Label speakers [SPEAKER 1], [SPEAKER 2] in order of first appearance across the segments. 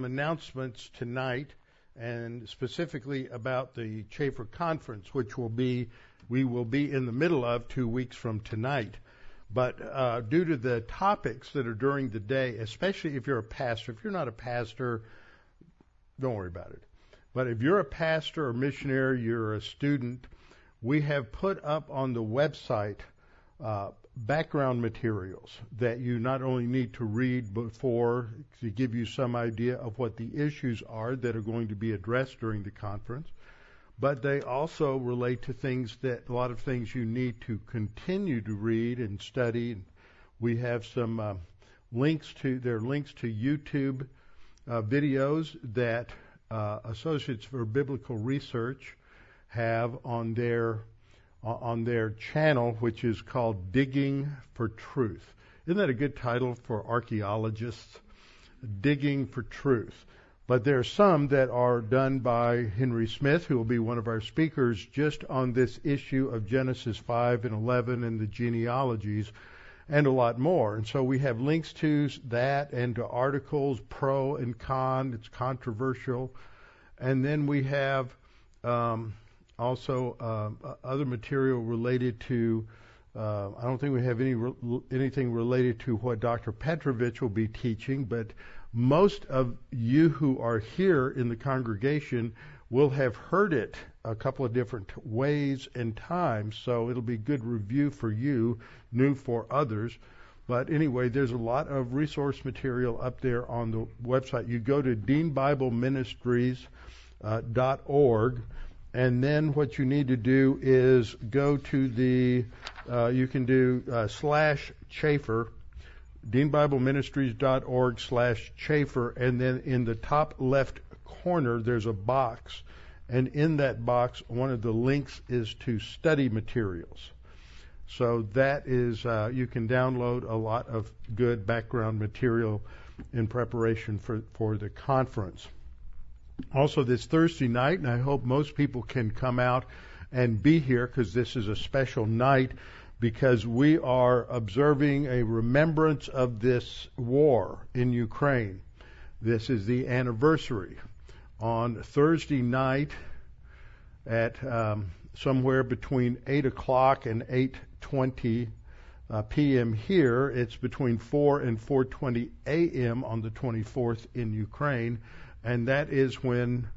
[SPEAKER 1] some announcements tonight, and specifically about the Chafer Conference, which will be we will be in the middle of two weeks from tonight. But uh, due to the topics that are during the day, especially if you're a pastor, if you're not a pastor, don't worry about it. But if you're a pastor or missionary, you're a student, we have put up on the website uh, background materials that you not only need to read before to give you some idea of what the issues are that are going to be addressed during the conference, but they also relate to things that a lot of things you need to continue to read and study. We have some uh, links to there are links to YouTube uh, videos that uh, Associates for Biblical Research have on their on their channel, which is called Digging for Truth. Isn't that a good title for archaeologists? Digging for Truth. But there are some that are done by Henry Smith, who will be one of our speakers just on this issue of Genesis 5 and 11 and the genealogies and a lot more. And so we have links to that and to articles, pro and con. It's controversial. And then we have um, also uh, other material related to. Uh, I don't think we have any anything related to what Dr. Petrovich will be teaching, but most of you who are here in the congregation will have heard it a couple of different ways and times, so it'll be good review for you, new for others. But anyway, there's a lot of resource material up there on the website. You go to deanbibleministries.org. Uh, and then what you need to do is go to the, uh, you can do uh, slash Chafer, deanbibleministries.org slash Chafer, and then in the top left corner there's a box, and in that box one of the links is to study materials. So that is, uh, you can download a lot of good background material in preparation for, for the conference also this Thursday night, and I hope most people can come out and be here because this is a special night because we are observing a remembrance of this war in Ukraine. This is the anniversary. On Thursday night at um, somewhere between 8 o'clock and 8.20 uh, p.m. here, it's between 4 and 4.20 a.m. on the 24th in Ukraine and that is when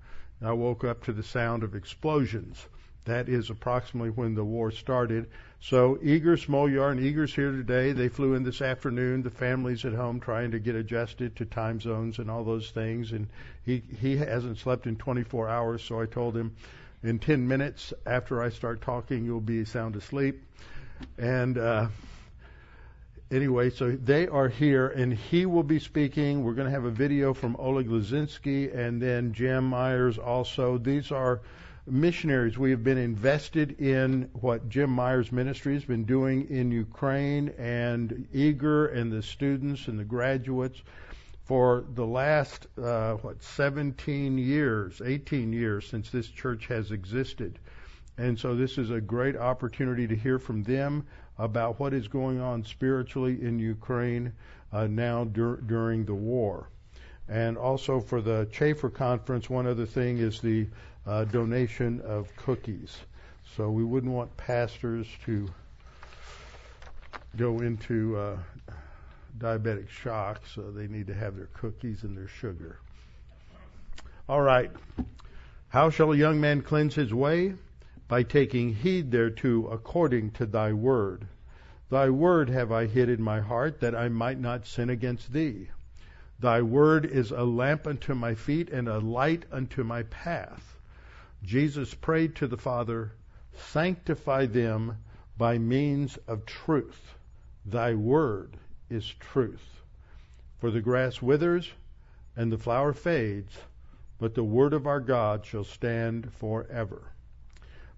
[SPEAKER 1] I woke up to the sound of explosions. That is approximately when the war started. So Igor Smolyar and Igor's here today. They flew in this afternoon. The family's at home trying to get adjusted to time zones and all those things. And he he hasn't slept in 24 hours. So I told him, in 10 minutes after I start talking, you'll be sound asleep. And uh, anyway, so they are here, and he will be speaking. We're going to have a video from Oleg Lazinski and then Jim Myers also. These are missionaries. We have been invested in what Jim Myers Ministry has been doing in Ukraine, and Igor and the students and the graduates for the last uh, what 17 years, 18 years since this church has existed. And so this is a great opportunity to hear from them about what is going on spiritually in Ukraine uh, now dur- during the war. And also for the Chafer conference, one other thing is the uh, donation of cookies. So we wouldn't want pastors to go into uh, diabetic shock, so they need to have their cookies and their sugar. All right. How shall a young man cleanse his way? By taking heed thereto according to thy word. Thy word have I hid in my heart, that I might not sin against thee. Thy word is a lamp unto my feet and a light unto my path. Jesus prayed to the Father, Sanctify them by means of truth. Thy word is truth. For the grass withers and the flower fades, but the word of our God shall stand forever.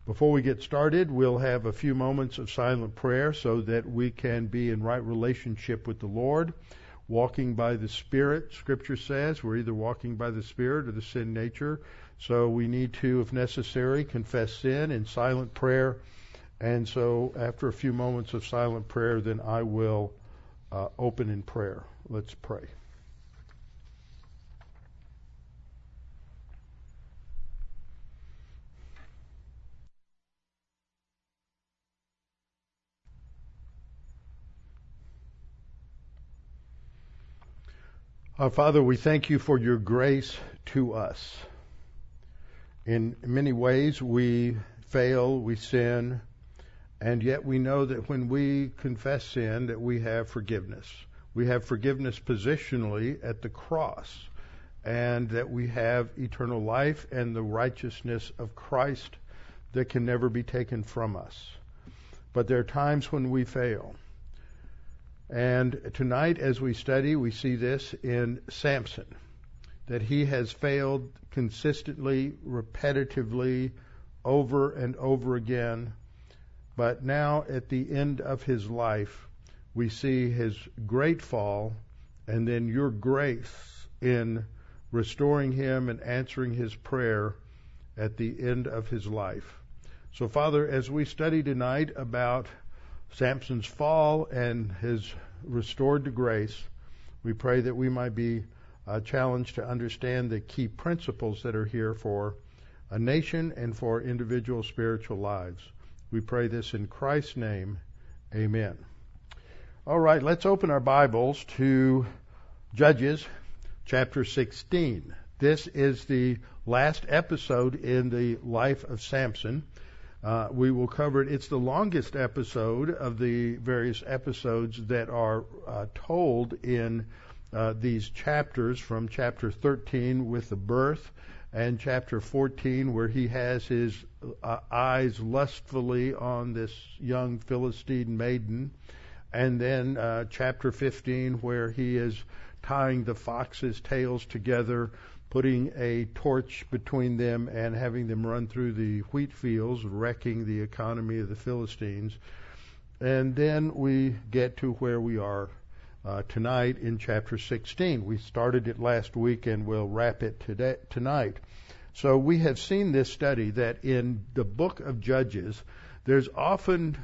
[SPEAKER 1] Before we get started, we'll have a few moments of silent prayer so that we can be in right relationship with the Lord. Walking by the Spirit, Scripture says, we're either walking by the Spirit or the sin nature. So we need to, if necessary, confess sin in silent prayer. And so after a few moments of silent prayer, then I will uh, open in prayer. Let's pray. Our Father, we thank you for your grace to us. In many ways, we fail, we sin, and yet we know that when we confess sin, that we have forgiveness. We have forgiveness positionally at the cross, and that we have eternal life and the righteousness of Christ that can never be taken from us. But there are times when we fail. And tonight, as we study, we see this in Samson that he has failed consistently, repetitively, over and over again. But now, at the end of his life, we see his great fall, and then your grace in restoring him and answering his prayer at the end of his life. So, Father, as we study tonight about Samson's fall and his restored to grace, we pray that we might be uh, challenged to understand the key principles that are here for a nation and for individual spiritual lives. We pray this in Christ's name. Amen. All right, let's open our Bibles to Judges chapter 16. This is the last episode in the life of Samson. Uh, we will cover it. It's the longest episode of the various episodes that are uh, told in uh, these chapters from chapter 13 with the birth and chapter 14 where he has his uh, eyes lustfully on this young Philistine maiden and then uh, chapter 15 where he is tying the foxes' tails together putting a torch between them and having them run through the wheat fields, wrecking the economy of the Philistines. And then we get to where we are uh, tonight in chapter 16. We started it last week and we'll wrap it today, tonight. So we have seen this study that in the book of Judges, there's often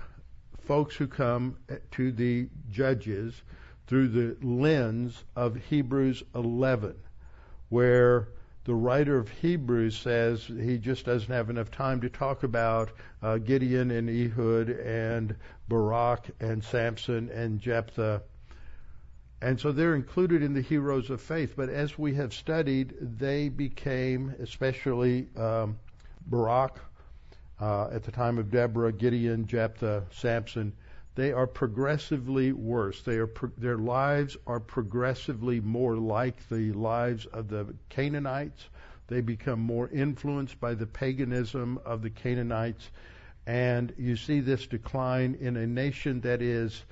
[SPEAKER 1] folks who come to the Judges through the lens of Hebrews 11 where the writer of Hebrews says he just doesn't have enough time to talk about uh, Gideon and Ehud and Barak and Samson and Jephthah. And so they're included in the heroes of faith. But as we have studied, they became, especially um, Barak uh, at the time of Deborah, Gideon, Jephthah, Samson, they are progressively worse. They are pro- their lives are progressively more like the lives of the Canaanites. They become more influenced by the paganism of the Canaanites, and you see this decline in a nation that is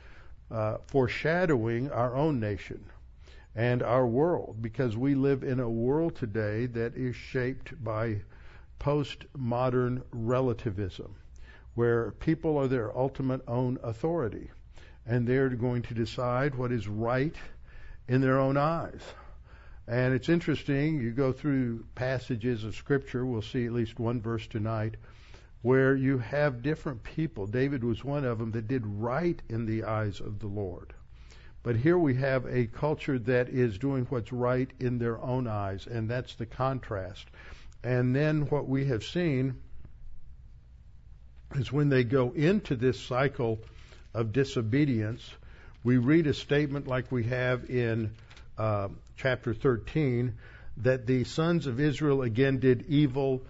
[SPEAKER 1] uh, foreshadowing our own nation and our world, because we live in a world today that is shaped by postmodern relativism where people are their ultimate own authority and they're going to decide what is right in their own eyes. And it's interesting, you go through passages of Scripture, we'll see at least one verse tonight, where you have different people. David was one of them that did right in the eyes of the Lord. But here we have a culture that is doing what's right in their own eyes, and that's the contrast. And then what we have seen is when they go into this cycle of disobedience, we read a statement like we have in uh, chapter 13 that the sons of Israel again did evil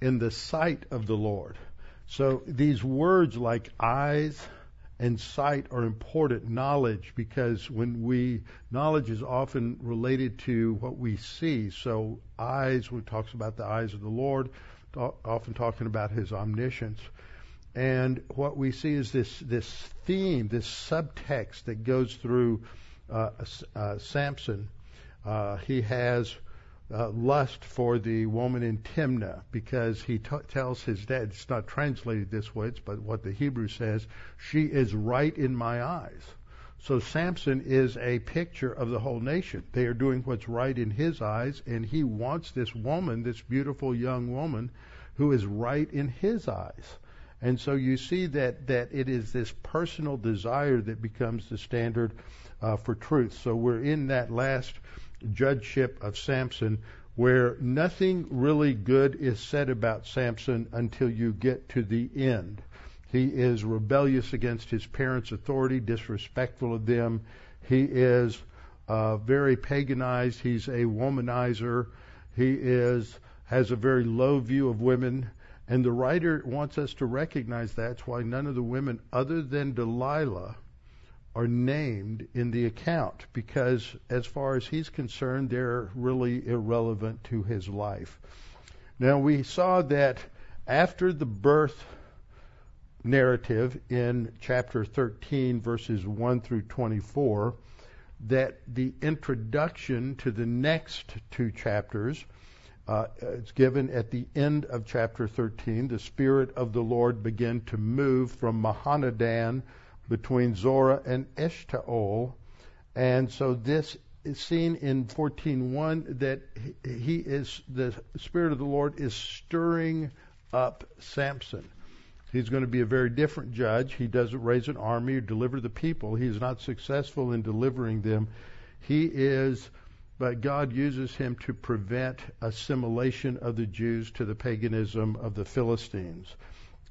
[SPEAKER 1] in the sight of the Lord. So these words like eyes and sight are important knowledge because when we knowledge is often related to what we see. So eyes, when it talks about the eyes of the Lord, often talking about his omniscience. And what we see is this this theme, this subtext that goes through uh, uh, Samson. Uh, he has uh, lust for the woman in Timnah because he t- tells his dad. It's not translated this way, but what the Hebrew says. She is right in my eyes. So Samson is a picture of the whole nation. They are doing what's right in his eyes, and he wants this woman, this beautiful young woman, who is right in his eyes. And so you see that, that it is this personal desire that becomes the standard uh, for truth. So we're in that last judgeship of Samson where nothing really good is said about Samson until you get to the end. He is rebellious against his parents' authority, disrespectful of them. He is uh, very paganized. He's a womanizer. He is has a very low view of women. And the writer wants us to recognize that's why none of the women other than Delilah are named in the account because as far as he's concerned they're really irrelevant to his life. Now we saw that after the birth narrative in chapter 13 verses 1 through 24 that the introduction to the next two chapters uh, it's given at the end of chapter 13. The Spirit of the Lord began to move from Mahaneh-dan between Zorah and Eshtaol. And so this is seen in 14.1 that he is, the Spirit of the Lord is stirring up Samson. He's going to be a very different judge. He doesn't raise an army or deliver the people. He's not successful in delivering them. He is, but God uses him to prevent assimilation of the Jews to the paganism of the Philistines.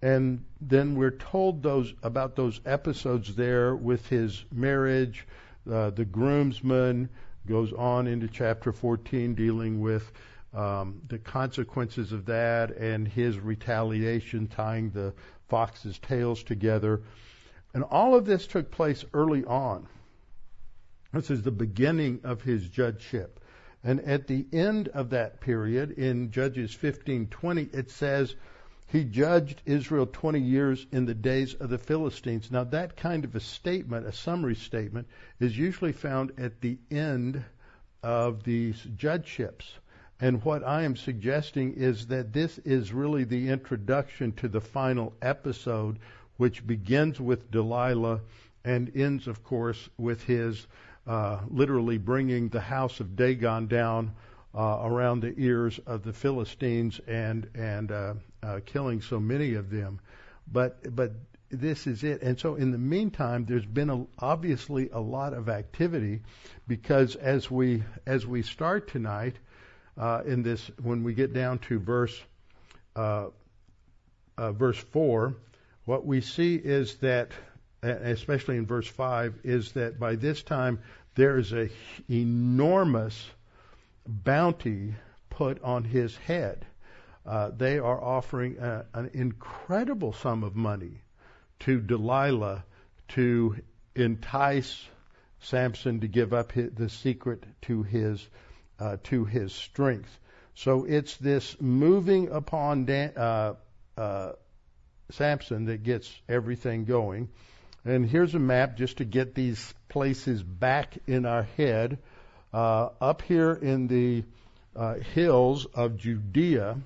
[SPEAKER 1] And then we're told those about those episodes there with his marriage. Uh, the groomsman goes on into chapter 14, dealing with um, the consequences of that and his retaliation, tying the fox's tails together. And all of this took place early on. This is the beginning of his judgeship. And at the end of that period, in Judges 15:20, it says he judged Israel 20 years in the days of the Philistines. Now, that kind of a statement, a summary statement, is usually found at the end of these judgeships. And what I am suggesting is that this is really the introduction to the final episode, which begins with Delilah and ends, of course, with his uh, literally bringing the house of Dagon down uh, around the ears of the Philistines and and uh, uh, killing so many of them. But but this is it. And so in the meantime, there's been a, obviously a lot of activity because as we as we start tonight uh, in this, when we get down to verse uh, uh, verse four, what we see is that, especially in verse five, is that by this time there is a enormous bounty put on his head. Uh, they are offering a, an incredible sum of money to Delilah to entice Samson to give up his, the secret to his uh, to his strength. So it's this moving upon Dan, uh, uh, Samson that gets everything going. And here's a map just to get these places back in our head. Uh, up here in the uh, hills of Judea,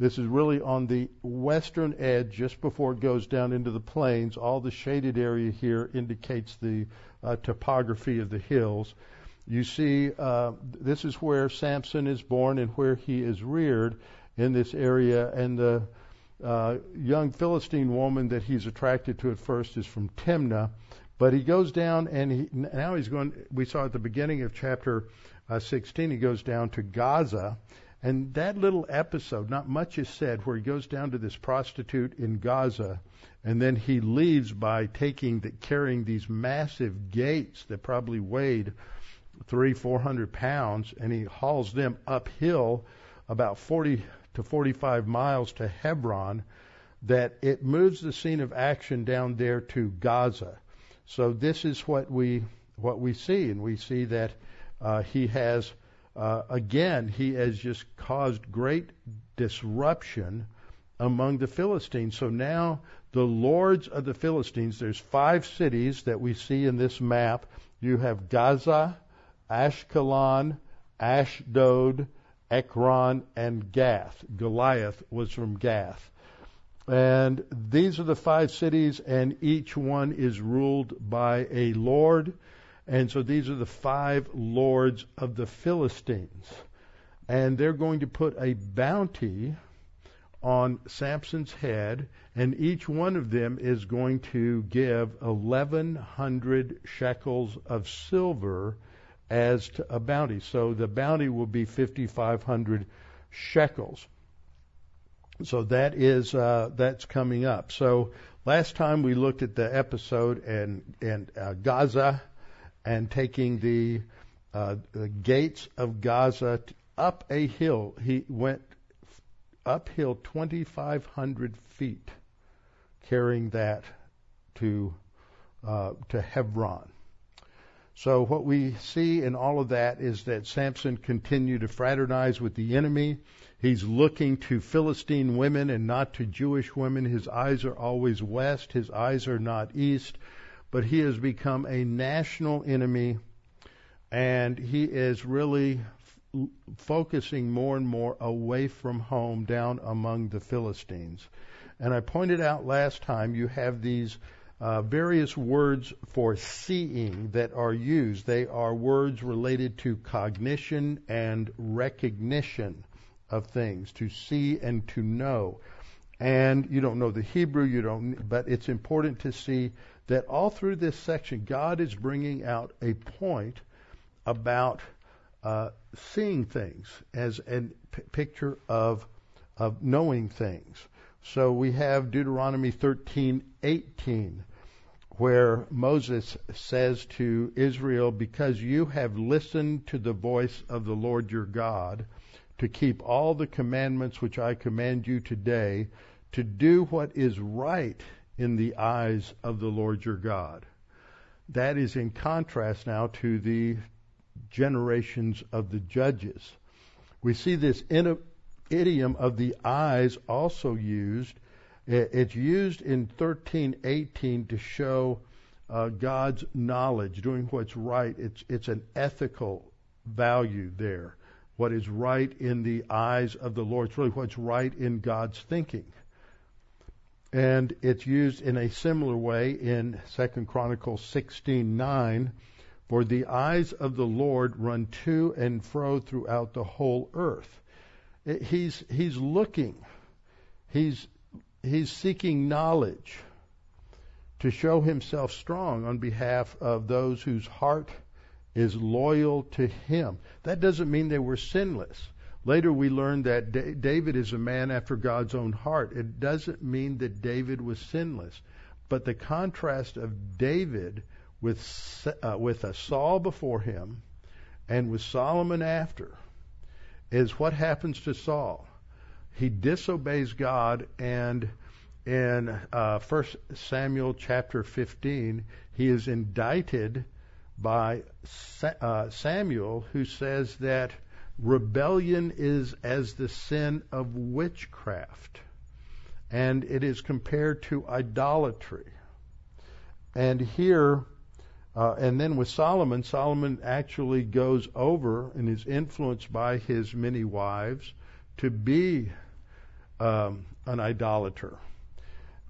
[SPEAKER 1] this is really on the western edge, just before it goes down into the plains. All the shaded area here indicates the uh, topography of the hills. You see, uh, this is where Samson is born and where he is reared in this area. And the uh, young Philistine woman that he's attracted to at first is from Timnah. But he goes down, and he, now he's going. We saw at the beginning of chapter uh, 16, he goes down to Gaza, and that little episode, not much is said, where he goes down to this prostitute in Gaza, and then he leaves by taking, the, carrying these massive gates that probably weighed three, four hundred pounds, and he hauls them uphill about 40 to 45 miles to Hebron. That it moves the scene of action down there to Gaza. So this is what we what we see, and we see that uh, he has uh, again he has just caused great disruption among the Philistines. So now the lords of the Philistines, there's five cities that we see in this map. You have Gaza, Ashkelon, Ashdod, Ekron, and Gath. Goliath was from Gath. And these are the five cities, and each one is ruled by a lord. And so these are the five lords of the Philistines. And they're going to put a bounty on Samson's head, and each one of them is going to give 1,100 shekels of silver as to a bounty. So the bounty will be 5,500 shekels. So that is uh, that's coming up. So last time we looked at the episode and and uh, Gaza and taking the uh, the gates of Gaza up a hill. He went uphill 2,500 feet, carrying that to uh, to Hebron. So what we see in all of that is that Samson continued to fraternize with the enemy. He's looking to Philistine women and not to Jewish women. His eyes are always west. His eyes are not east. But he has become a national enemy and he is really f- focusing more and more away from home down among the Philistines. And I pointed out last time you have these uh, various words for seeing that are used. They are words related to cognition and recognition of things, to see and to know. And you don't know the Hebrew, you don't, but it's important to see that all through this section, God is bringing out a point about uh, seeing things as a p- picture of of knowing things. So we have Deuteronomy 13:18 where Moses says to Israel, Because you have listened to the voice of the Lord your God, to keep all the commandments which I command you today, to do what is right in the eyes of the Lord your God. That is in contrast now to the generations of the judges. We see this idiom of the eyes also used it's used in 1318 to show uh, God's knowledge, doing what's right. It's it's an ethical value there. What is right in the eyes of the Lord. It's really what's right in God's thinking. And it's used in a similar way in 2 Chronicles 16:9, for the eyes of the Lord run to and fro throughout the whole earth. He's he's looking. He's he's seeking knowledge to show himself strong on behalf of those whose heart is loyal to him. That doesn't mean they were sinless. Later we learn that David is a man after God's own heart. It doesn't mean that David was sinless. But the contrast of David with uh, with a Saul before him and with Solomon after is what happens to Saul he disobeys God, and in uh, 1 Samuel chapter 15, he is indicted by Sa- uh, Samuel, who says that rebellion is as the sin of witchcraft, and it is compared to idolatry. And here, uh, and then with Solomon, Solomon actually goes over and is influenced by his many wives to be um, an idolater.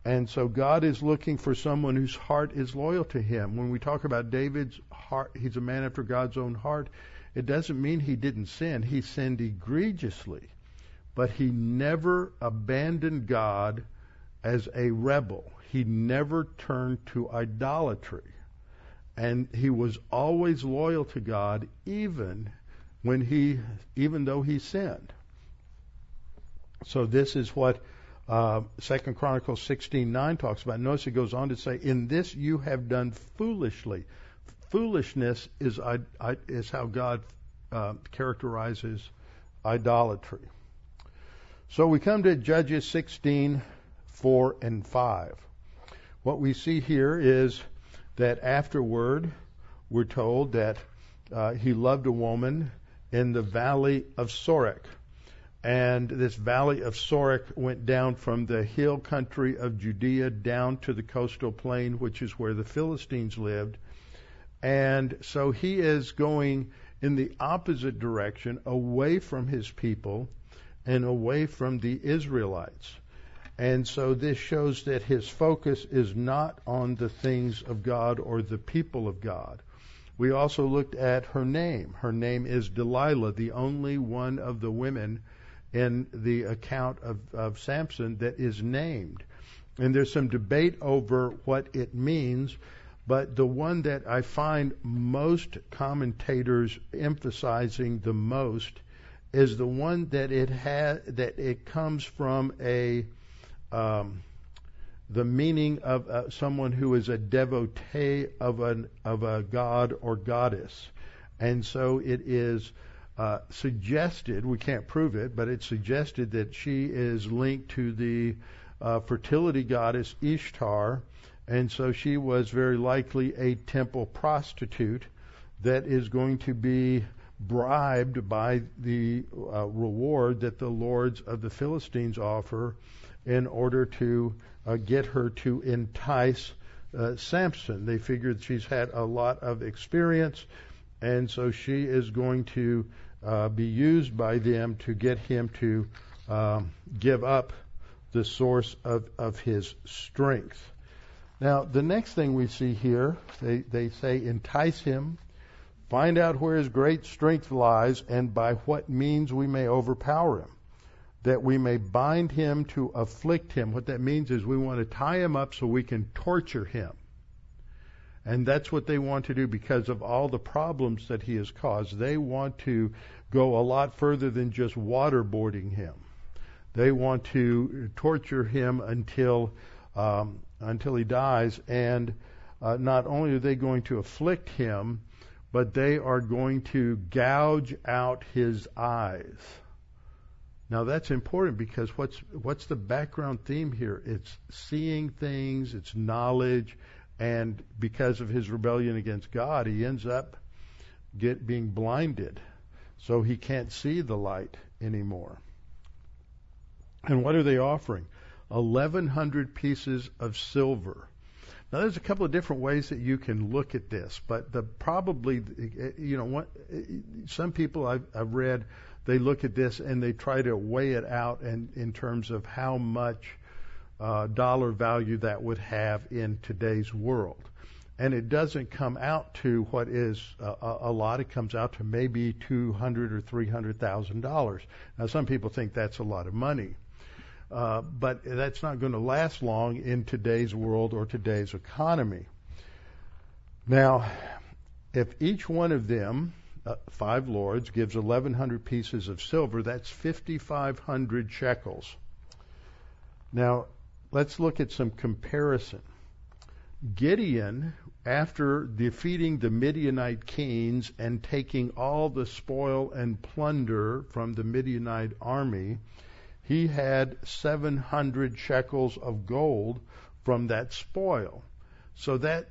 [SPEAKER 1] And so God is looking for someone whose heart is loyal to Him. When we talk about David's heart, he's a man after God's own heart. It doesn't mean he didn't sin. He sinned egregiously. But he never abandoned God as a rebel. He never turned to idolatry. And he was always loyal to God even when he even though he sinned. So this is what uh, Second Chronicles 16:9 talks about. Notice it goes on to say, "In this you have done foolishly." Foolishness is is how God uh, characterizes idolatry. So we come to Judges sixteen four and 5. What we see here is that afterward, we're told that uh, he loved a woman in the valley of Sorek and this valley of Sorek went down from the hill country of Judea down to the coastal plain, which is where the Philistines lived. And so he is going in the opposite direction, away from his people and away from the Israelites. And so this shows that his focus is not on the things of God or the people of God. We also looked at her name. Her name is Delilah, the only one of the women in the account of, of Samson that is named. And there's some debate over what it means, but the one that I find most commentators emphasizing the most is the one that it has that it comes from a um, the meaning of uh, someone who is a devotee of an of a god or goddess, And so it is uh, suggested, we can't prove it, but it's suggested that she is linked to the uh, fertility goddess Ishtar, and so she was very likely a temple prostitute that is going to be bribed by the uh, reward that the lords of the Philistines offer in order to uh, get her to entice uh, Samson. They figured she's had a lot of experience, and so she is going to uh, be used by them to get him to um, give up the source of, of his strength. Now, the next thing we see here, they, they say, entice him Find out where his great strength lies and by what means we may overpower him, that we may bind him to afflict him. What that means is we want to tie him up so we can torture him. And that's what they want to do because of all the problems that he has caused. They want to go a lot further than just waterboarding him. They want to torture him until um, until he dies. And uh, not only are they going to afflict him, but they are going to gouge out his eyes. Now that's important because what's what's the background theme here? It's seeing things, it's knowledge, and because of his rebellion against God, he ends up get being blinded, so he can't see the light anymore. And what are they offering? 1100 pieces of silver. Now, there's a couple of different ways that you can look at this, but the probably, you know, what, some people I've, I've read, they look at this and they try to weigh it out and in terms of how much uh, dollar value that would have in today's world. And it doesn't come out to what is a, a lot. It comes out to maybe two hundred or three hundred thousand dollars. Now, some people think that's a lot of money. Uh, but that's not going to last long in today's world or today's economy. Now, if each one of them, uh, five lords, gives 1,100 pieces of silver, that's 5,500 shekels. Now, let's look at some comparison. Gideon, after defeating the Midianite kings and taking all the spoil and plunder from the Midianite army, he had 700 shekels of gold from that spoil. So that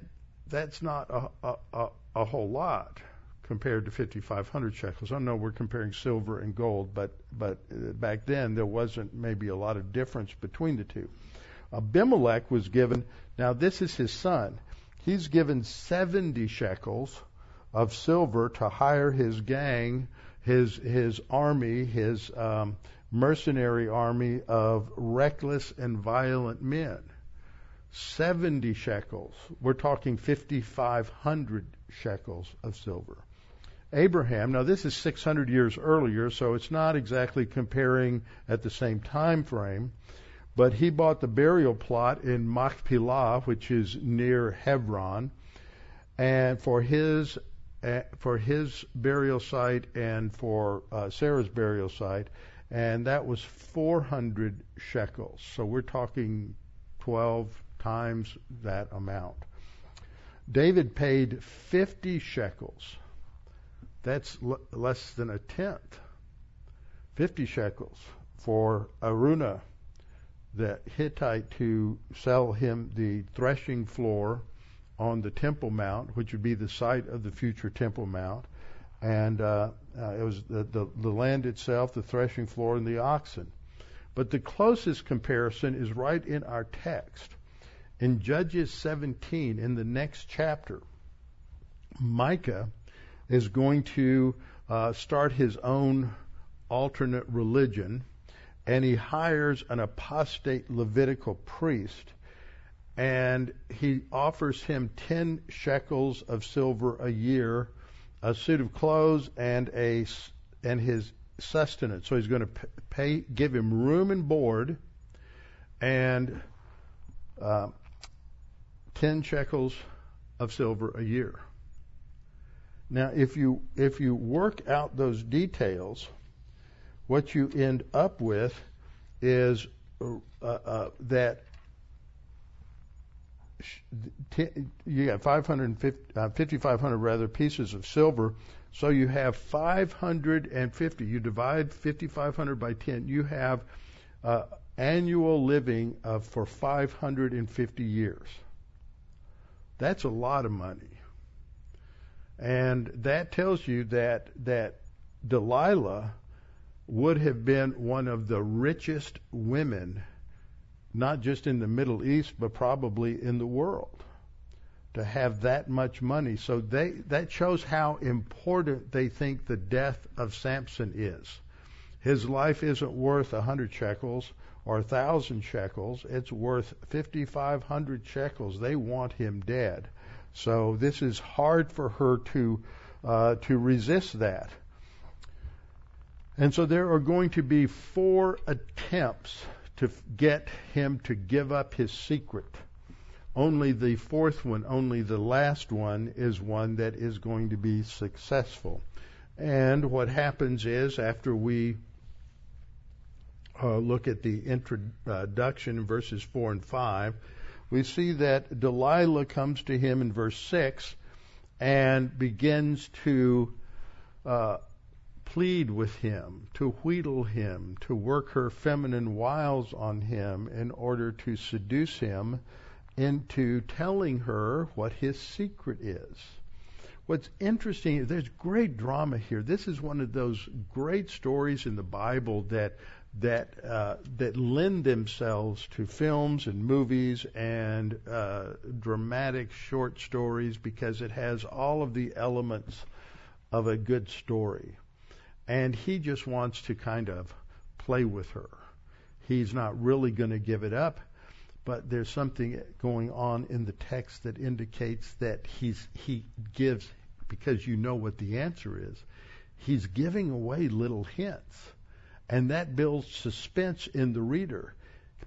[SPEAKER 1] that's not a, a, a whole lot compared to 5,500 shekels. I know we're comparing silver and gold, but but uh, back then there wasn't maybe a lot of difference between the two. Abimelech was given. Now this is his son. He's given 70 shekels of silver to hire his gang, his his army, his um, mercenary army of reckless and violent men. 70 shekels. We're talking 5,500 shekels of silver. Abraham, now this is 600 years earlier, so it's not exactly comparing at the same time frame, but he bought the burial plot in Machpelah, which is near Hebron, and for his uh, for his burial site and for uh, Sarah's burial site, and that was 400 shekels. So we're talking 12 times that amount. David paid 50 shekels. That's l- less than a tenth. 50 shekels for Araunah, the Hittite, to sell him the threshing floor on the Temple Mount, which would be the site of the future Temple Mount, and uh, uh, it was the, the, the land itself, the threshing floor, and the oxen. But the closest comparison is right in our text. In Judges 17, in the next chapter, Micah is going to uh, start his own alternate religion, and he hires an apostate Levitical priest, and he offers him 10 shekels of silver a year a suit of clothes and a and his sustenance. So he's going to pay, give him room and board, and uh, ten shekels of silver a year. Now, if you if you work out those details, what you end up with is uh, uh, that you got 550, uh, 5,500 rather pieces of silver So you have 550. You divide 5,500 by 10. You have uh, annual living of for 550 years. That's a lot of money. And that tells you that that Delilah would have been one of the richest women, not just in the Middle East, but probably in the world, to have that much money. So they, that shows how important they think the death of Samson is. His life isn't worth a hundred shekels or a thousand shekels. It's worth 5,500 shekels. They want him dead. So this is hard for her to, uh, to resist that. And so there are going to be four attempts to get him to give up his secret. Only the fourth one, only the last one, is one that is going to be successful. And what happens is, after we uh, look at the introduction, verses 4 and 5, we see that Delilah comes to him in verse 6 and begins to uh, plead with him, to wheedle him, to work her feminine wiles on him in order to seduce him into telling her what his secret is. What's interesting, there's great drama here. This is one of those great stories in the Bible that that uh, that lend themselves to films and movies and uh, dramatic short stories because it has all of the elements of a good story and he just wants to kind of play with her. He's not really going to give it up, but there's something going on in the text that indicates that he's he gives because you know what the answer is. He's giving away little hints, and that builds suspense in the reader.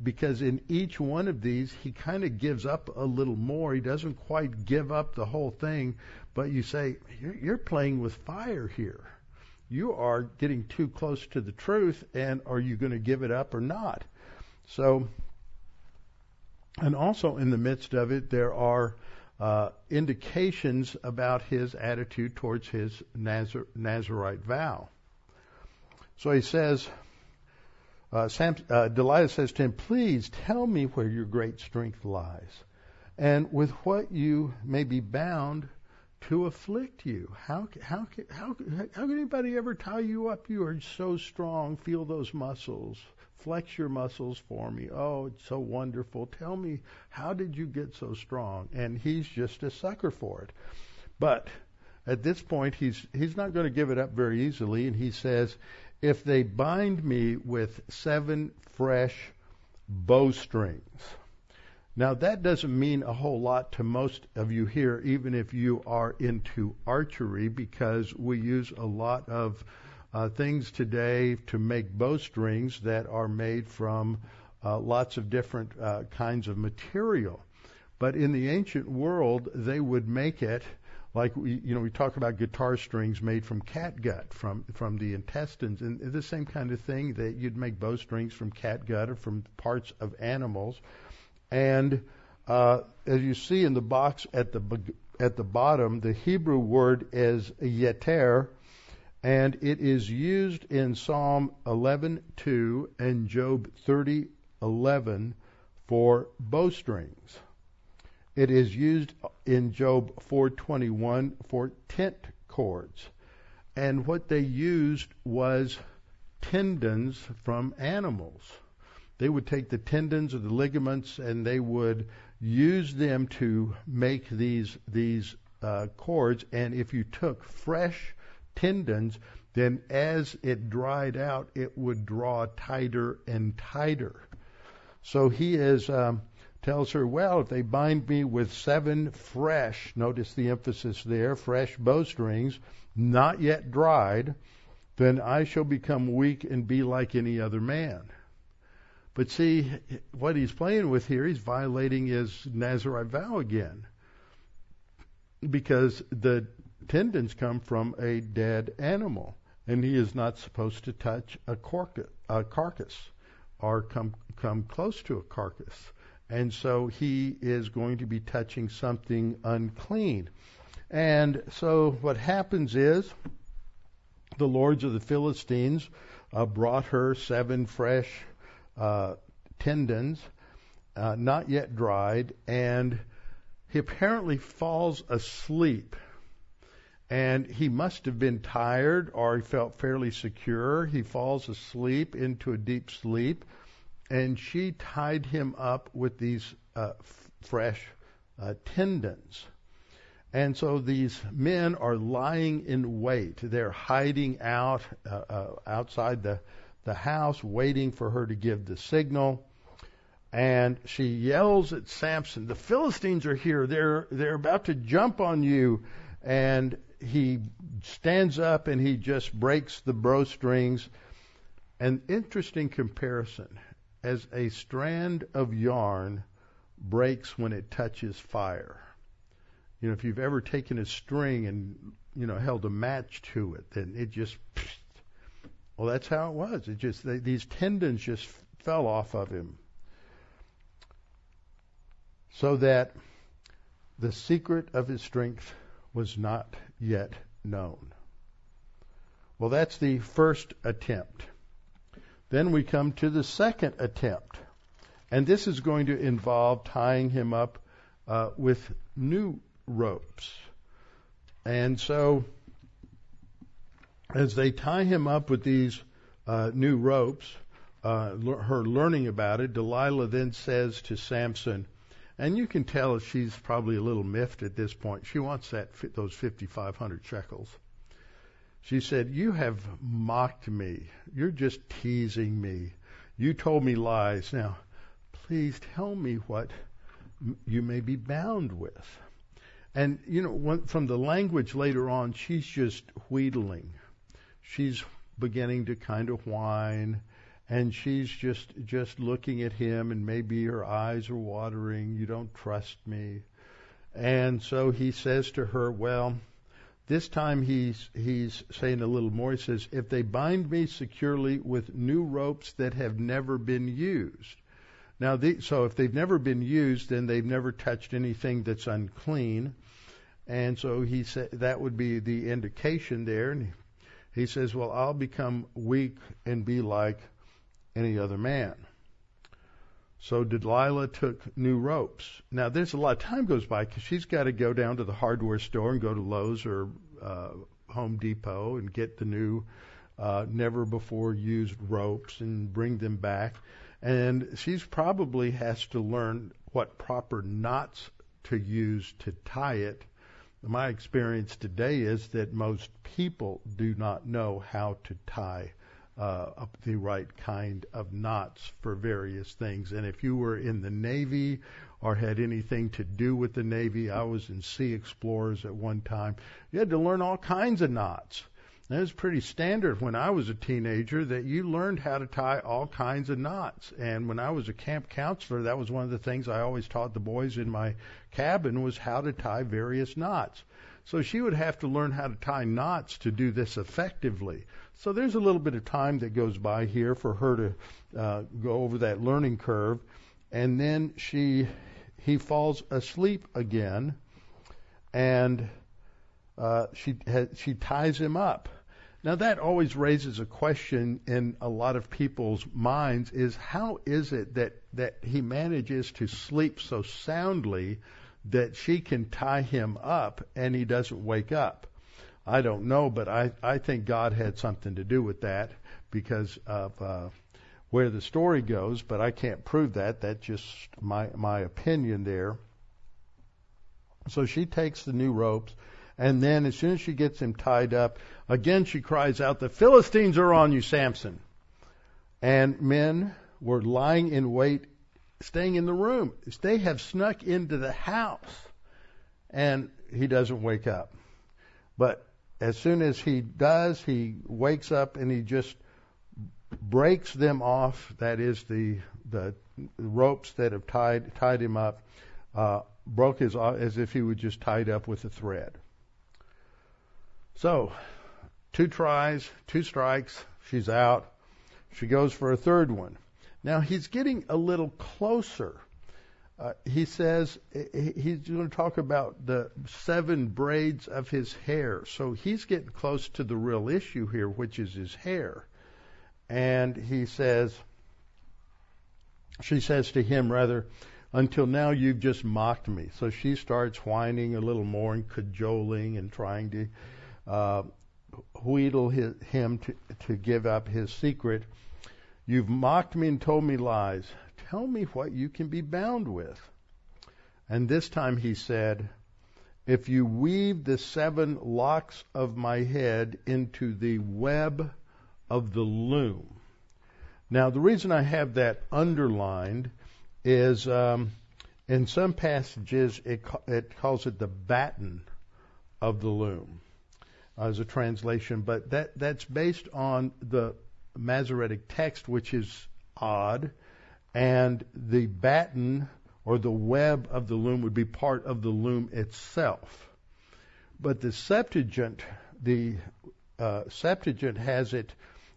[SPEAKER 1] Because in each one of these, he kind of gives up a little more. He doesn't quite give up the whole thing, but you say, You're, you're playing with fire here you are getting too close to the truth, and are you going to give it up or not? So, and also in the midst of it, there are uh, indications about his attitude towards his Nazar- Nazarite vow. So he says, uh, Sam, uh, Delilah says to him, Please tell me where your great strength lies, and with what you may be bound to afflict you. How, how, how, how can anybody ever tie you up? You are so strong. Feel those muscles. Flex your muscles for me. Oh, it's so wonderful. Tell me, how did you get so strong? And he's just a sucker for it. But at this point, he's, he's not going to give it up very easily. And he says, if they bind me with seven fresh bowstrings, now, that doesn't mean a whole lot to most of you here, even if you are into archery, because we use a lot of uh, things today to make bowstrings that are made from uh, lots of different uh, kinds of material. But in the ancient world, they would make it like we, you know, we talk about guitar strings made from catgut, from from the intestines, and the same kind of thing that you'd make bowstrings from catgut or from parts of animals and uh, as you see in the box at the at the bottom, the Hebrew word is yeter, and it is used in Psalm 11:2 and Job 30:11 for bowstrings. It is used in Job 4:21 for tent cords. And what they used was tendons from animals. They would take the tendons or the ligaments and they would use them to make these these uh, cords. And if you took fresh tendons, then as it dried out, it would draw tighter and tighter. So he is um, tells her, well, if they bind me with seven fresh, notice the emphasis there, fresh bowstrings, not yet dried, then I shall become weak and be like any other man. But see, what he's playing with here, he's violating his Nazarite vow again. Because the tendons come from a dead animal, and he is not supposed to touch a, a carcass or come, come close to a carcass. And so he is going to be touching something unclean. And so what happens is the lords of the Philistines uh, brought her seven fresh uh, tendons, uh, not yet dried, and he apparently falls asleep. And he must have been tired or he felt fairly secure. He falls asleep into a deep sleep, and she tied him up with these uh, f- fresh uh, tendons. And so these men are lying in wait. They're hiding out uh, uh, outside the, the house, waiting for her to give the signal. And she yells at Samson, "The Philistines are here. They're they're about to jump on you." And he stands up and he just breaks the bowstrings. An interesting comparison, as a strand of yarn breaks when it touches fire you know, if you've ever taken a string and, you know, held a match to it, then it just, well, that's how it was. It just, they, these tendons just fell off of him. So that the secret of his strength was not yet known. Well, that's the first attempt. Then we come to the second attempt. And this is going to involve tying him up uh, with new ropes. And so, as they tie him up with these uh, new ropes, uh, her learning about it, Delilah then says to Samson, and you can tell she's probably a little miffed at this point. She wants that those 5,500 shekels. She said, "You have mocked me. You're just teasing me. You told me lies. Now, please tell me what you may be bound with." And, you know, from the language later on, she's just wheedling. She's beginning to kind of whine and she's just just looking at him and maybe her eyes are watering you don't trust me. And so he says to her well this time he's he's saying a little more. He says if they bind me securely with new ropes that have never been used. Now the, so if they've never been used then they've never touched anything that's unclean. And so he said that would be the indication there. And he says, Well, I'll become weak and be like any other man. So Delilah took new ropes. Now, there's a lot of time goes by because she's got to go down to the hardware store and go to Lowe's or uh, Home Depot and get the new, uh, never before used ropes and bring them back. And she's probably has to learn what proper knots to use to tie it my experience today is that most people do not know how to tie uh, up the right kind of knots for various things. And if you were in the Navy or had anything to do with the Navy, I was in Sea Explorers at one time, you had to learn all kinds of knots. It was pretty standard when I was a teenager that you learned how to tie all kinds of knots. And when I was a camp counselor, that was one of the things I always taught the boys in my cabin was how to tie various knots. So she would have to learn how to tie knots to do this effectively. So there's a little bit of time that goes by here for her to uh, go over that learning curve, and then she he falls asleep again, and uh, she she ties him up. Now that always raises a question in a lot of people's minds: is how is it that that he manages to sleep so soundly that she can tie him up and he doesn't wake up? I don't know, but I I think God had something to do with that because of. Uh, where the story goes, but I can't prove that. That's just my my opinion there. So she takes the new ropes and then as soon as she gets him tied up, again she cries out, The Philistines are on you, Samson. And men were lying in wait, staying in the room. They have snuck into the house. And he doesn't wake up. But as soon as he does, he wakes up and he just breaks them off. That is the the ropes that have tied tied him up. Uh, broke his as if he was just tied up with a thread. So, two tries, two strikes, she's out. She goes for a third one. Now he's getting a little closer. uh, he says he's going to talk about the seven braids of his hair. So he's getting close to the real issue here, which is his hair. And he says, she says to him, rather, until now you've just mocked me. So she starts whining a little more and cajoling and trying to uh, wheedle his, him to, to give up his secret. You've mocked me and told me lies. Tell me what you can be bound with. And this time he said, If you weave the seven locks of my head into the web of the loom. Now, the reason I have that underlined is um, in some passages it, it calls it the batten of the loom as a translation, but that that's based on the Masoretic text, which is odd, and the batten or the web of the loom would be part of the loom itself. But the Septuagint, the uh, Septuagint has it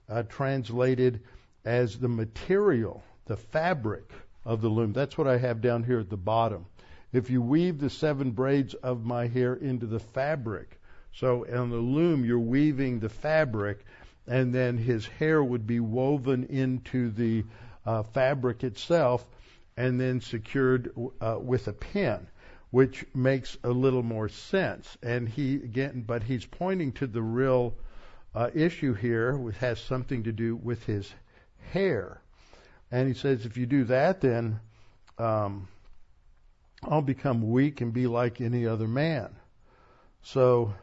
[SPEAKER 1] uh, translated as the material, the fabric of the loom. That's what I have down here at the bottom. If you weave the seven braids of my hair into the fabric, so on the loom you're weaving the fabric, and then his hair would be woven into the uh, fabric itself, and then secured uh, with a pin, which makes a little more sense. And he again, but he's pointing to the real uh, issue here, which has something to do with his hair. And he says, if you do that, then um, I'll become weak and be like any other man. So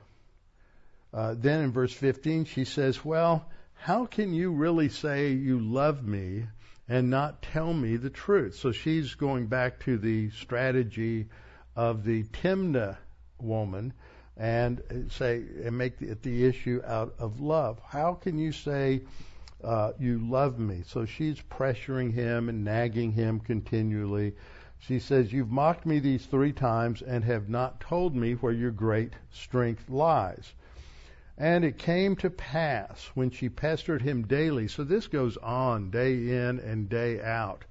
[SPEAKER 1] uh, then in verse 15, she says, Well, how can you really say you love me and not tell me the truth? So she's going back to the strategy of the Timnah woman and say and make the, the issue out of love. How can you say uh, you love me. So she's pressuring him and nagging him continually. She says, You've mocked me these three times and have not told me where your great strength lies. And it came to pass when she pestered him daily. So this goes on day in and day out.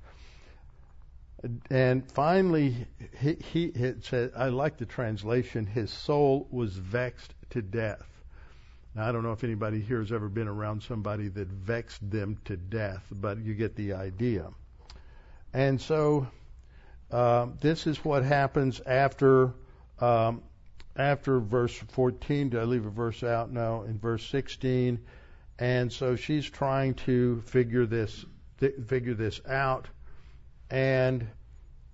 [SPEAKER 1] And finally, he, he it said, I like the translation, his soul was vexed to death. Now, I don't know if anybody here has ever been around somebody that vexed them to death, but you get the idea. And so, uh, this is what happens after um, after verse 14. Did I leave a verse out? No, in verse 16. And so she's trying to figure this th- figure this out, and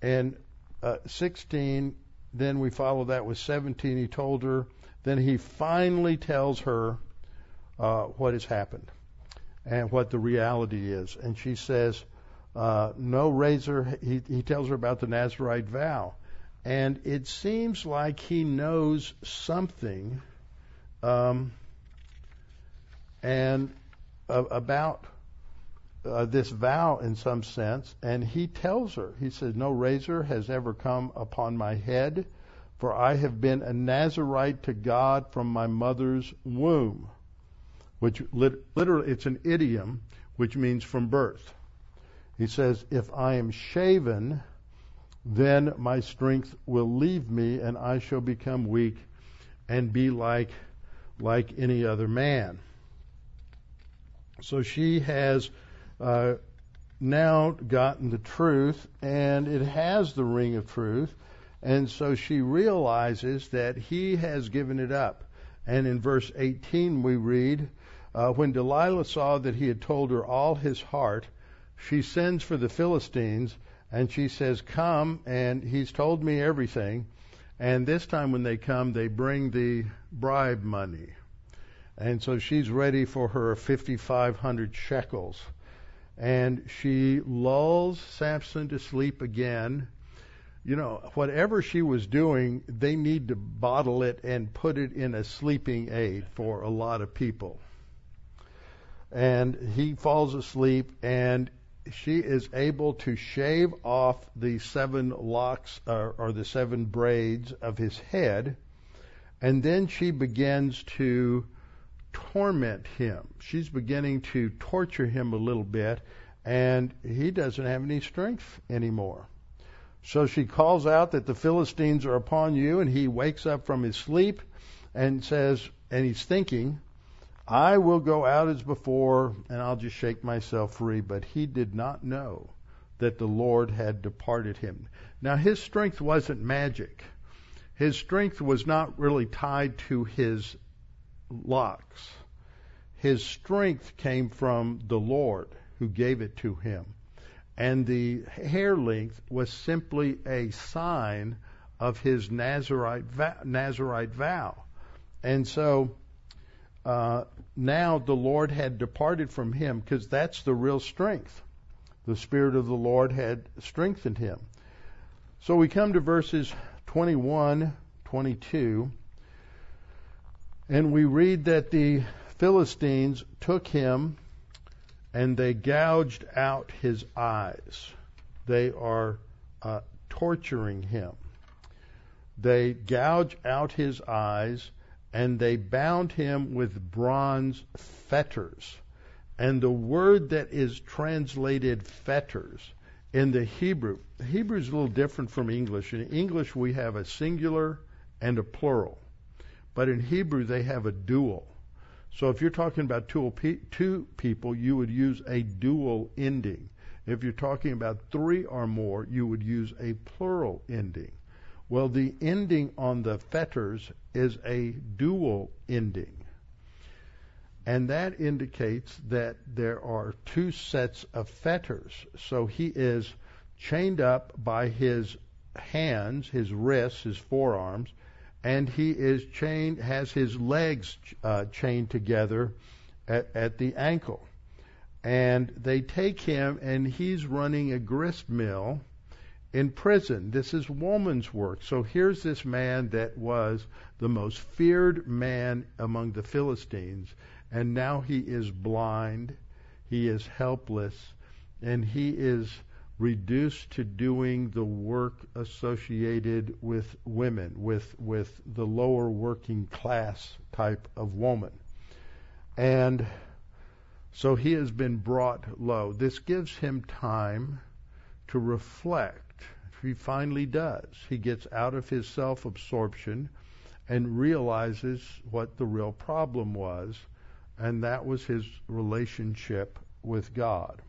[SPEAKER 1] and uh, 16. Then we follow that with 17. He told her then he finally tells her uh, what has happened and what the reality is. And she says, uh, No razor. He, he tells her about the Nazarite vow. And it seems like he knows something um, and uh, about uh, this vow in some sense. And he tells her, he says, No razor has ever come upon my head for I have been a Nazarite to God from my mother's womb. Which literally, it's an idiom which means from birth. He says, If I am shaven, then my strength will leave me, and I shall become weak and be like, like any other man. So she has uh, now gotten the truth, and it has the ring of truth and so she realizes that he has given it up. And in verse 18 we read, uh, when Delilah saw that he had told her all his heart, she sends for the Philistines and she says, Come, and he's told me everything. And this time when they come, they bring the bribe money. And so she's ready for her 5,500 shekels. And she lulls Samson to sleep again you know, whatever she was doing, they need to bottle it and put it in a sleeping aid for a lot of people. And he falls asleep, and she is able to shave off the seven locks or, or the seven braids of his head, and then she begins to torment him. She's beginning to torture him a little bit, and he doesn't have any strength anymore. So she calls out that the Philistines are upon you, and he wakes up from his sleep and says, and he's thinking, I will go out as before, and I'll just shake myself free. But he did not know that the Lord had departed him. Now, his strength wasn't magic. His strength was not really tied to his locks. His strength came from the Lord who gave it to him. And the hair length was simply a sign of his Nazarite. Nazarite vow. And so uh, now the Lord had departed from him because that's the real strength. The Spirit of the Lord had strengthened him. So we come to verses 21, 22, and we read that the Philistines took him and they gouged out his eyes. They are uh, torturing him. They gouge out his eyes and they bound him with bronze fetters. And the word that is translated fetters in the Hebrew, Hebrew is a little different from English. In English, we have a singular and a plural. But in Hebrew, they have a dual. So if you're talking about two, two people, you would use a dual ending. If you're talking about three or more, you would use a plural ending. Well, the ending on the fetters is a dual ending. And that indicates that there are two sets of fetters. So he is chained up by his hands, his wrists, his forearms, and he is chained, has his legs uh, chained together at, at the ankle. And they take him, and he's running a grist mill in prison. This is woman's work. So here's this man that was the most feared man among the Philistines, and now he is blind, he is helpless, and he is reduced to doing the work associated with women, with with the lower working class type of woman. And so he has been brought low. This gives him time to reflect he finally does. He gets out of his self absorption and realizes what the real problem was, and that was his relationship with God.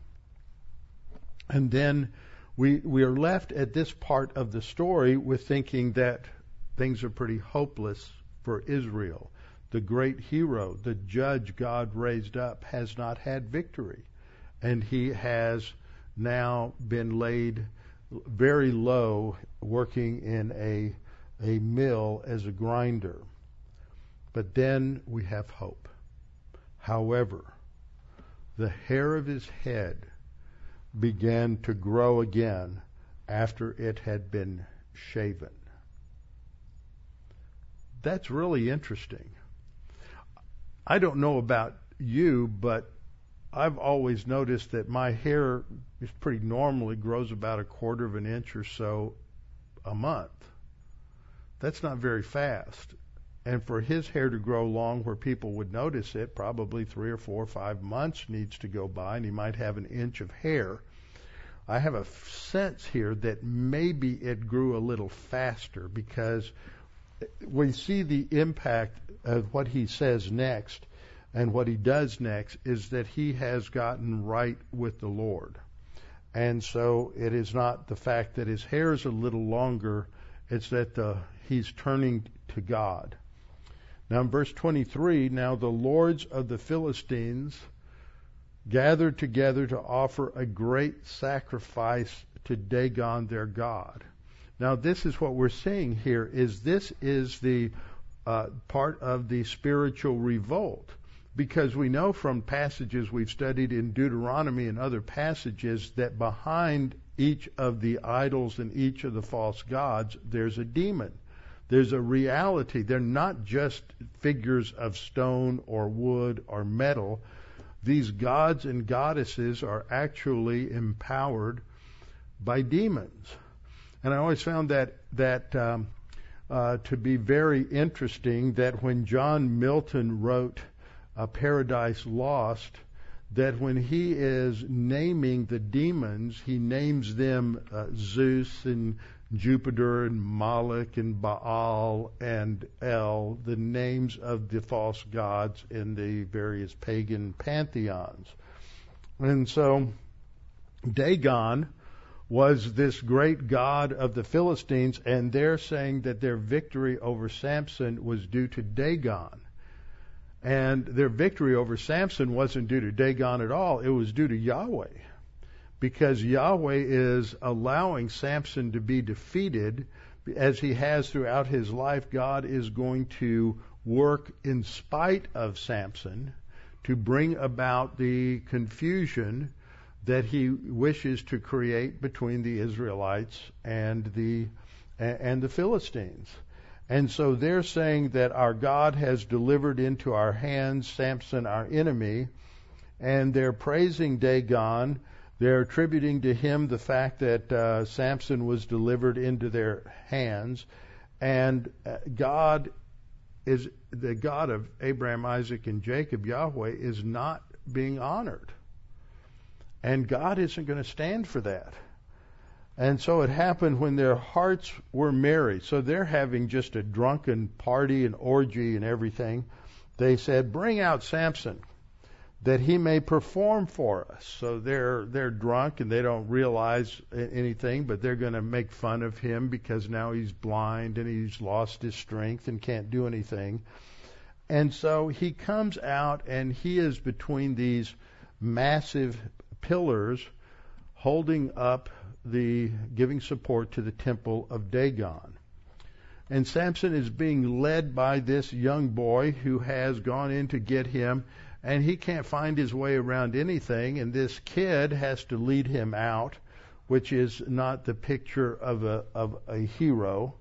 [SPEAKER 1] And then we, we are left at this part of the story with thinking that things are pretty hopeless for Israel. The great hero, the judge God raised up, has not had victory. And he has now been laid very low working in a, a mill as a grinder. But then we have hope. However, the hair of his head began to grow again after it had been shaven. That's really interesting. I don't know about you, but I've always noticed that my hair is pretty normally grows about a quarter of an inch or so a month. That's not very fast. And for his hair to grow long where people would notice it, probably three or four or five months needs to go by, and he might have an inch of hair. I have a sense here that maybe it grew a little faster because we see the impact of what he says next and what he does next is that he has gotten right with the Lord. And so it is not the fact that his hair is a little longer, it's that the, he's turning to God. Now in verse 23, now the lords of the Philistines gathered together to offer a great sacrifice to Dagon their God. Now this is what we're seeing here is this is the uh, part of the spiritual revolt because we know from passages we've studied in Deuteronomy and other passages that behind each of the idols and each of the false gods, there's a demon. There's a reality. They're not just figures of stone or wood or metal. These gods and goddesses are actually empowered by demons. And I always found that that um, uh, to be very interesting. That when John Milton wrote uh, Paradise Lost, that when he is naming the demons, he names them uh, Zeus and Jupiter and Moloch and Baal and El, the names of the false gods in the various pagan pantheons. And so Dagon was this great god of the Philistines, and they're saying that their victory over Samson was due to Dagon. And their victory over Samson wasn't due to Dagon at all, it was due to Yahweh. Because Yahweh is allowing Samson to be defeated as he has throughout his life. God is going to work in spite of Samson to bring about the confusion that he wishes to create between the Israelites and the and the Philistines. And so they're saying that our God has delivered into our hands Samson, our enemy, and they're praising Dagon. They're attributing to him the fact that uh, Samson was delivered into their hands, and uh, God is the God of Abraham, Isaac, and Jacob. Yahweh is not being honored. And God isn't going to stand for that. And so it happened when their hearts were merry. So they're having just a drunken party and orgy and everything. They said, Bring out Samson that he may perform for us. So they're they're drunk and they don't realize anything, but they're going to make fun of him because now he's blind and he's lost his strength and can't do anything. And so he comes out and he is between these massive pillars holding up the giving support to the temple of Dagon. And Samson is being led by this young boy who has gone in to get him, and he can't find his way around anything, and this kid has to lead him out, which is not the picture of a of a hero.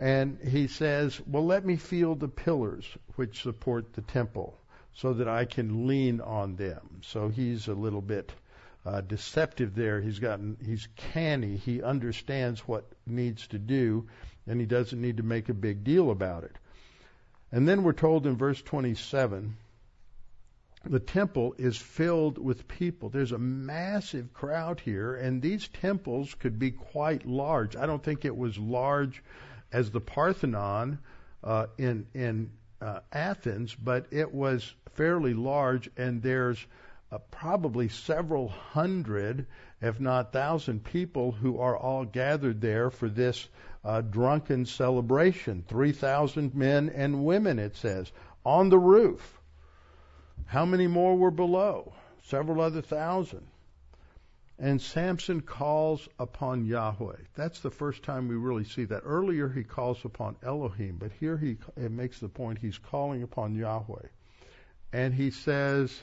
[SPEAKER 1] And he says, Well, let me feel the pillars which support the temple so that I can lean on them. So he's a little bit uh, deceptive there. He's gotten he's canny. He understands what needs to do, and he doesn't need to make a big deal about it. And then we're told in verse 27 the temple is filled with people. There's a massive crowd here, and these temples could be quite large. I don't think it was large as the Parthenon uh, in in uh, Athens, but it was fairly large, and there's uh, probably several hundred, if not thousand people who are all gathered there for this uh, drunken celebration. 3,000 men and women, it says, on the roof. How many more were below? Several other thousand. And Samson calls upon Yahweh. That's the first time we really see that. Earlier he calls upon Elohim, but here he it makes the point he's calling upon Yahweh. And he says,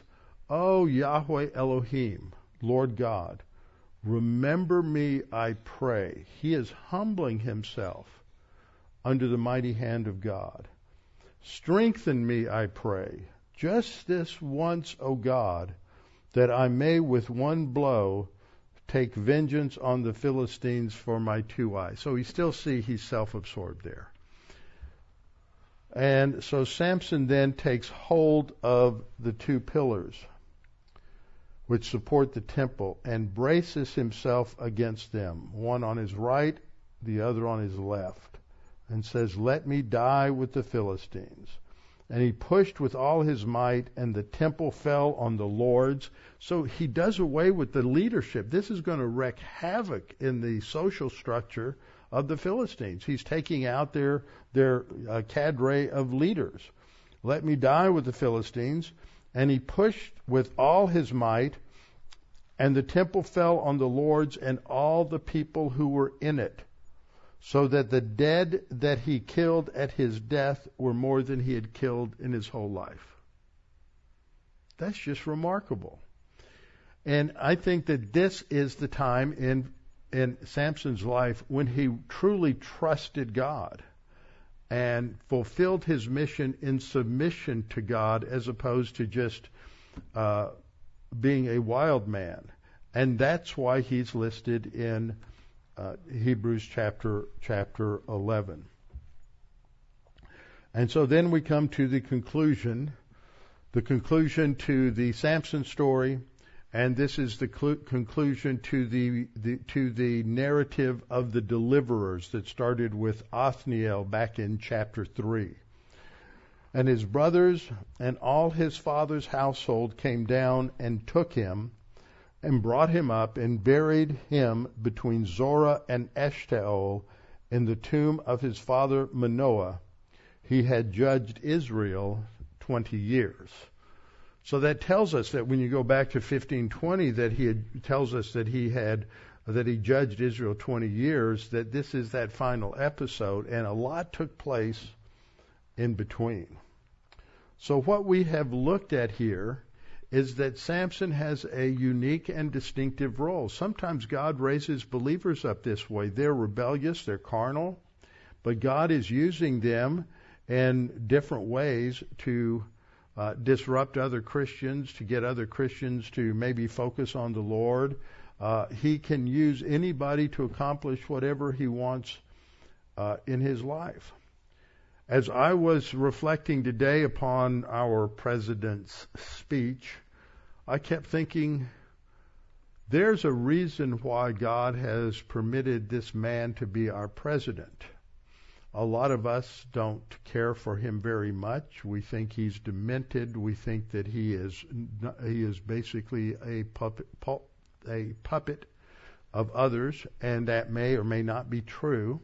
[SPEAKER 1] O Yahweh Elohim, Lord God, remember me, I pray. He is humbling himself under the mighty hand of God. Strengthen me, I pray, just this once, O God, that I may with one blow take vengeance on the Philistines for my two eyes. So we still see he's self absorbed there. And so Samson then takes hold of the two pillars which support the temple and braces himself against them, one on his right, the other on his left, and says, Let me die with the Philistines. And he pushed with all his might, and the temple fell on the lords. So he does away with the leadership. This is going to wreak havoc in the social structure of the Philistines. He's taking out their their uh, cadre of leaders. Let me die with the Philistines and he pushed with all his might, and the temple fell on the lords and all the people who were in it, so that the dead that he killed at his death were more than he had killed in his whole life. That's just remarkable. And I think that this is the time in in Samson's life when he truly trusted God and fulfilled his mission in submission to God as opposed to just uh, being a wild man. And that's why he's listed in uh, Hebrews chapter chapter 11. And so then we come to the conclusion the conclusion to the Samson story, and this is the cl- conclusion to the, the, to the narrative of the deliverers that started with Othniel back in chapter three. And his brothers and all his father's household came down and took him and brought him up and buried him between Zorah and Eshtaol in the tomb of his father Manoah. He had judged Israel 20 years. So that tells us that when you go back to 1520, that he had, tells us that he had that he judged Israel 20 years. That this is that final episode, and a lot took place in between. So what we have looked at here is that Samson has a unique and distinctive role. Sometimes God raises believers up this way. They're rebellious, they're carnal, but God is using them in different ways to uh, disrupt other Christians, to get other Christians to maybe focus on the Lord. Uh, he can use anybody to accomplish whatever he wants uh, in his life. As I was reflecting today upon our president's speech, I kept thinking, there's a reason why God has permitted this man to be our president. A lot of us don't care for him very much. We think he's demented. We think that he is he is basically a puppet a puppet of others, and that may or may not be true.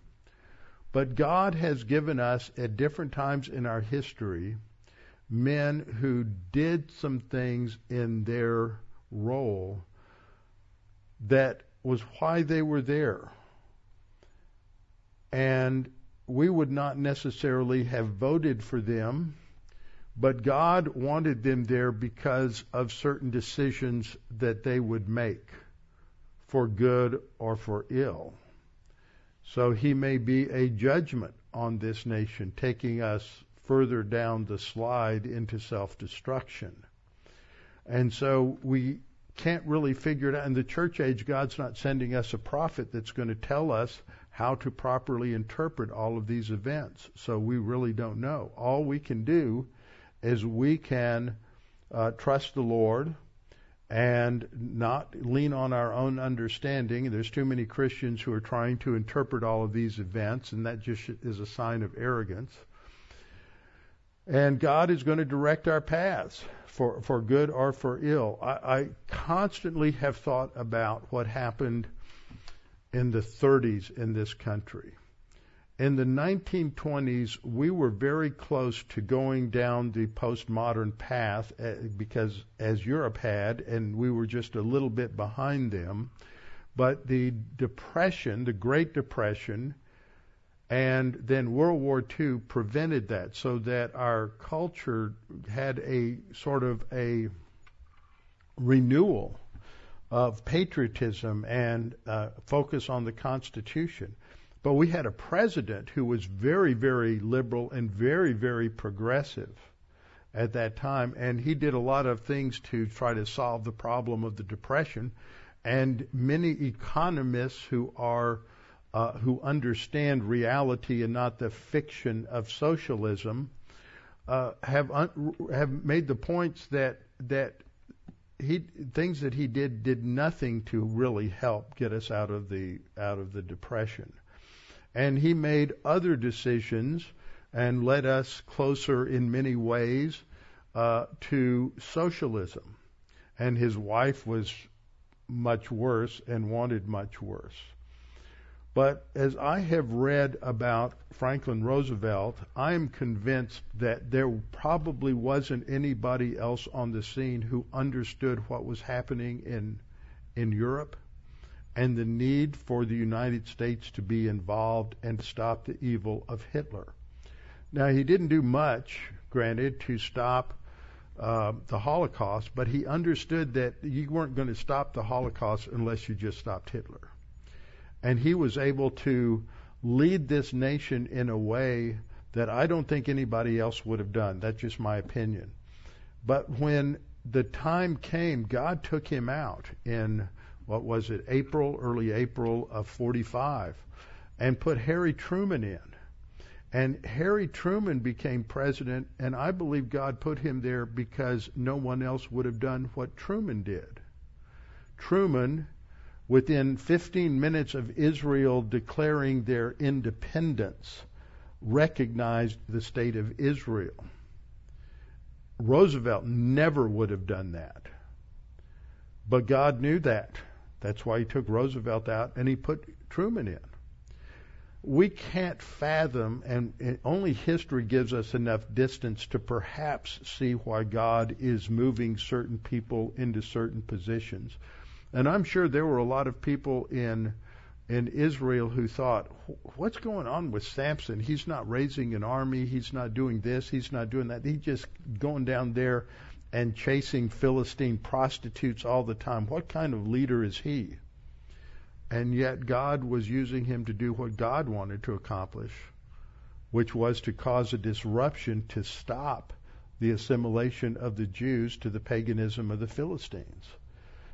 [SPEAKER 1] But God has given us at different times in our history men who did some things in their role that was why they were there. And we would not necessarily have voted for them, but God wanted them there because of certain decisions that they would make for good or for ill. So he may be a judgment on this nation, taking us further down the slide into self destruction. And so we can't really figure it out. In the church age, God's not sending us a prophet that's going to tell us how to properly interpret all of these events. So we really don't know. All we can do is we can uh, trust the Lord and not lean on our own understanding. There's too many Christians who are trying to interpret all of these events, and that just is a sign of arrogance. And God is going to direct our paths for, for good or for ill. I, I constantly have thought about what happened in the 30s in this country. In the 1920s, we were very close to going down the postmodern path eh, because, as Europe had, and we were just a little bit behind them. But the Depression, the Great Depression, and then World War II prevented that so that our culture had a sort of a renewal of patriotism and uh, focus on the Constitution. But we had a president who was very, very liberal and very, very progressive at that time, and he did a lot of things to try to solve the problem of the Depression. And many economists who are uh, who understand reality and not the fiction of socialism uh, have un- have made the points that that he things that he did did nothing to really help get us out of the out of the depression. And he made other decisions and led us closer in many ways uh, to socialism. And his wife was much worse and wanted much worse. But as I have read about Franklin Roosevelt, I am convinced that there probably wasn't anybody else on the scene who understood what was happening in in Europe and the need for the United States to be involved and stop the evil of Hitler. Now he didn't do much, granted, to stop uh, the Holocaust, but he understood that you weren't going to stop the Holocaust unless you just stopped Hitler and he was able to lead this nation in a way that I don't think anybody else would have done. That's just my opinion. But when the time came, God took him out in what was it, April, early April of 45, and put Harry Truman in. And Harry Truman became president, and I believe God put him there because no one else would have done what Truman did. Truman, within 15 minutes of Israel declaring their independence, recognized the state of Israel. Roosevelt never would have done that. But God knew that. That's why he took Roosevelt out and he put Truman in we can't fathom, and only history gives us enough distance to perhaps see why God is moving certain people into certain positions. And I'm sure there were a lot of people in in Israel who thought, what's going on with Samson? He's not raising an army. He's not doing this. He's not doing that. He's just going down there and chasing Philistine prostitutes all the time. What kind of leader is he? And yet God was using him to do what God wanted to accomplish, which was to cause a disruption to stop the assimilation of the Jews to the paganism of the Philistines.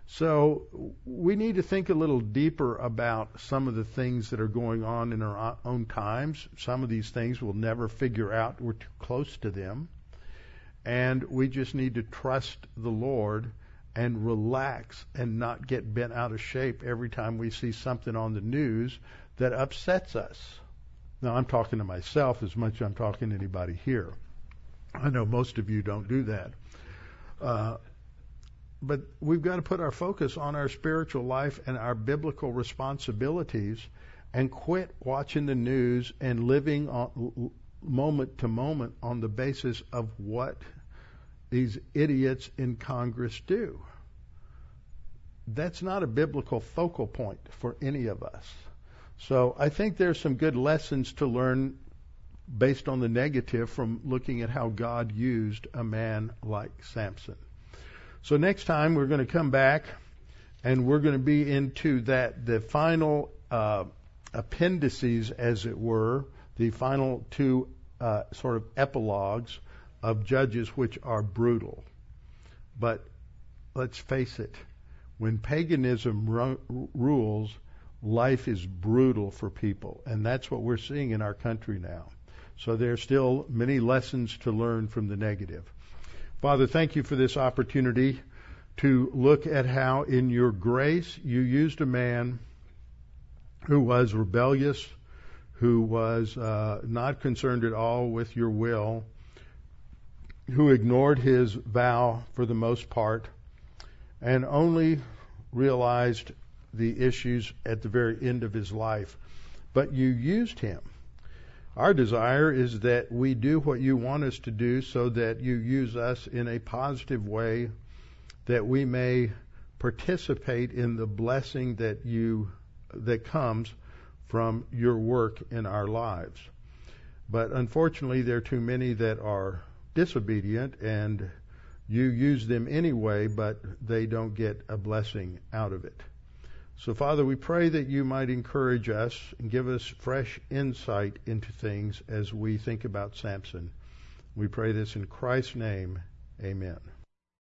[SPEAKER 1] So we need to think a little deeper about some of the things that are going on in our own times. Some of these things we'll never figure out. We're too close to them. And we just need to trust the Lord and relax and not get bent out of shape every time we see something on the news that upsets us. Now, I'm talking to myself as much as I'm talking to anybody here. I know most of you don't do that. Uh, but we've got to put our focus on our spiritual life and our biblical responsibilities and quit watching the news and living on, moment to moment on the basis of what these idiots in Congress do. That's not a biblical focal point for any of us. So I think there's some good lessons to learn based on the negative from looking at how God used a man like Samson. So next time we're going to come back and we're going to be into that the final uh, appendices, as it were, the final two uh, sort of epilogues of Judges, which are brutal. But let's face it, when paganism ru- rules, life is brutal for people, and that's what we're seeing in our country now. So there are still many lessons to learn from the negative. Father, thank you for this opportunity to look at how, in your grace, you used a man who was rebellious, who was uh, not concerned at all with your will, who ignored his vow for the most part, and only realized the issues at the very end of his life. But you used him. Our desire is that we do what you want us to do so that you use us in a positive way that we may participate in the blessing that you that comes from your work in our lives. But unfortunately there are too many that are disobedient and you use them anyway, but they don't get a blessing out of it. So, Father, we pray that you might encourage us and give us fresh insight into things as we think about Samson. We pray this in Christ's name. Amen.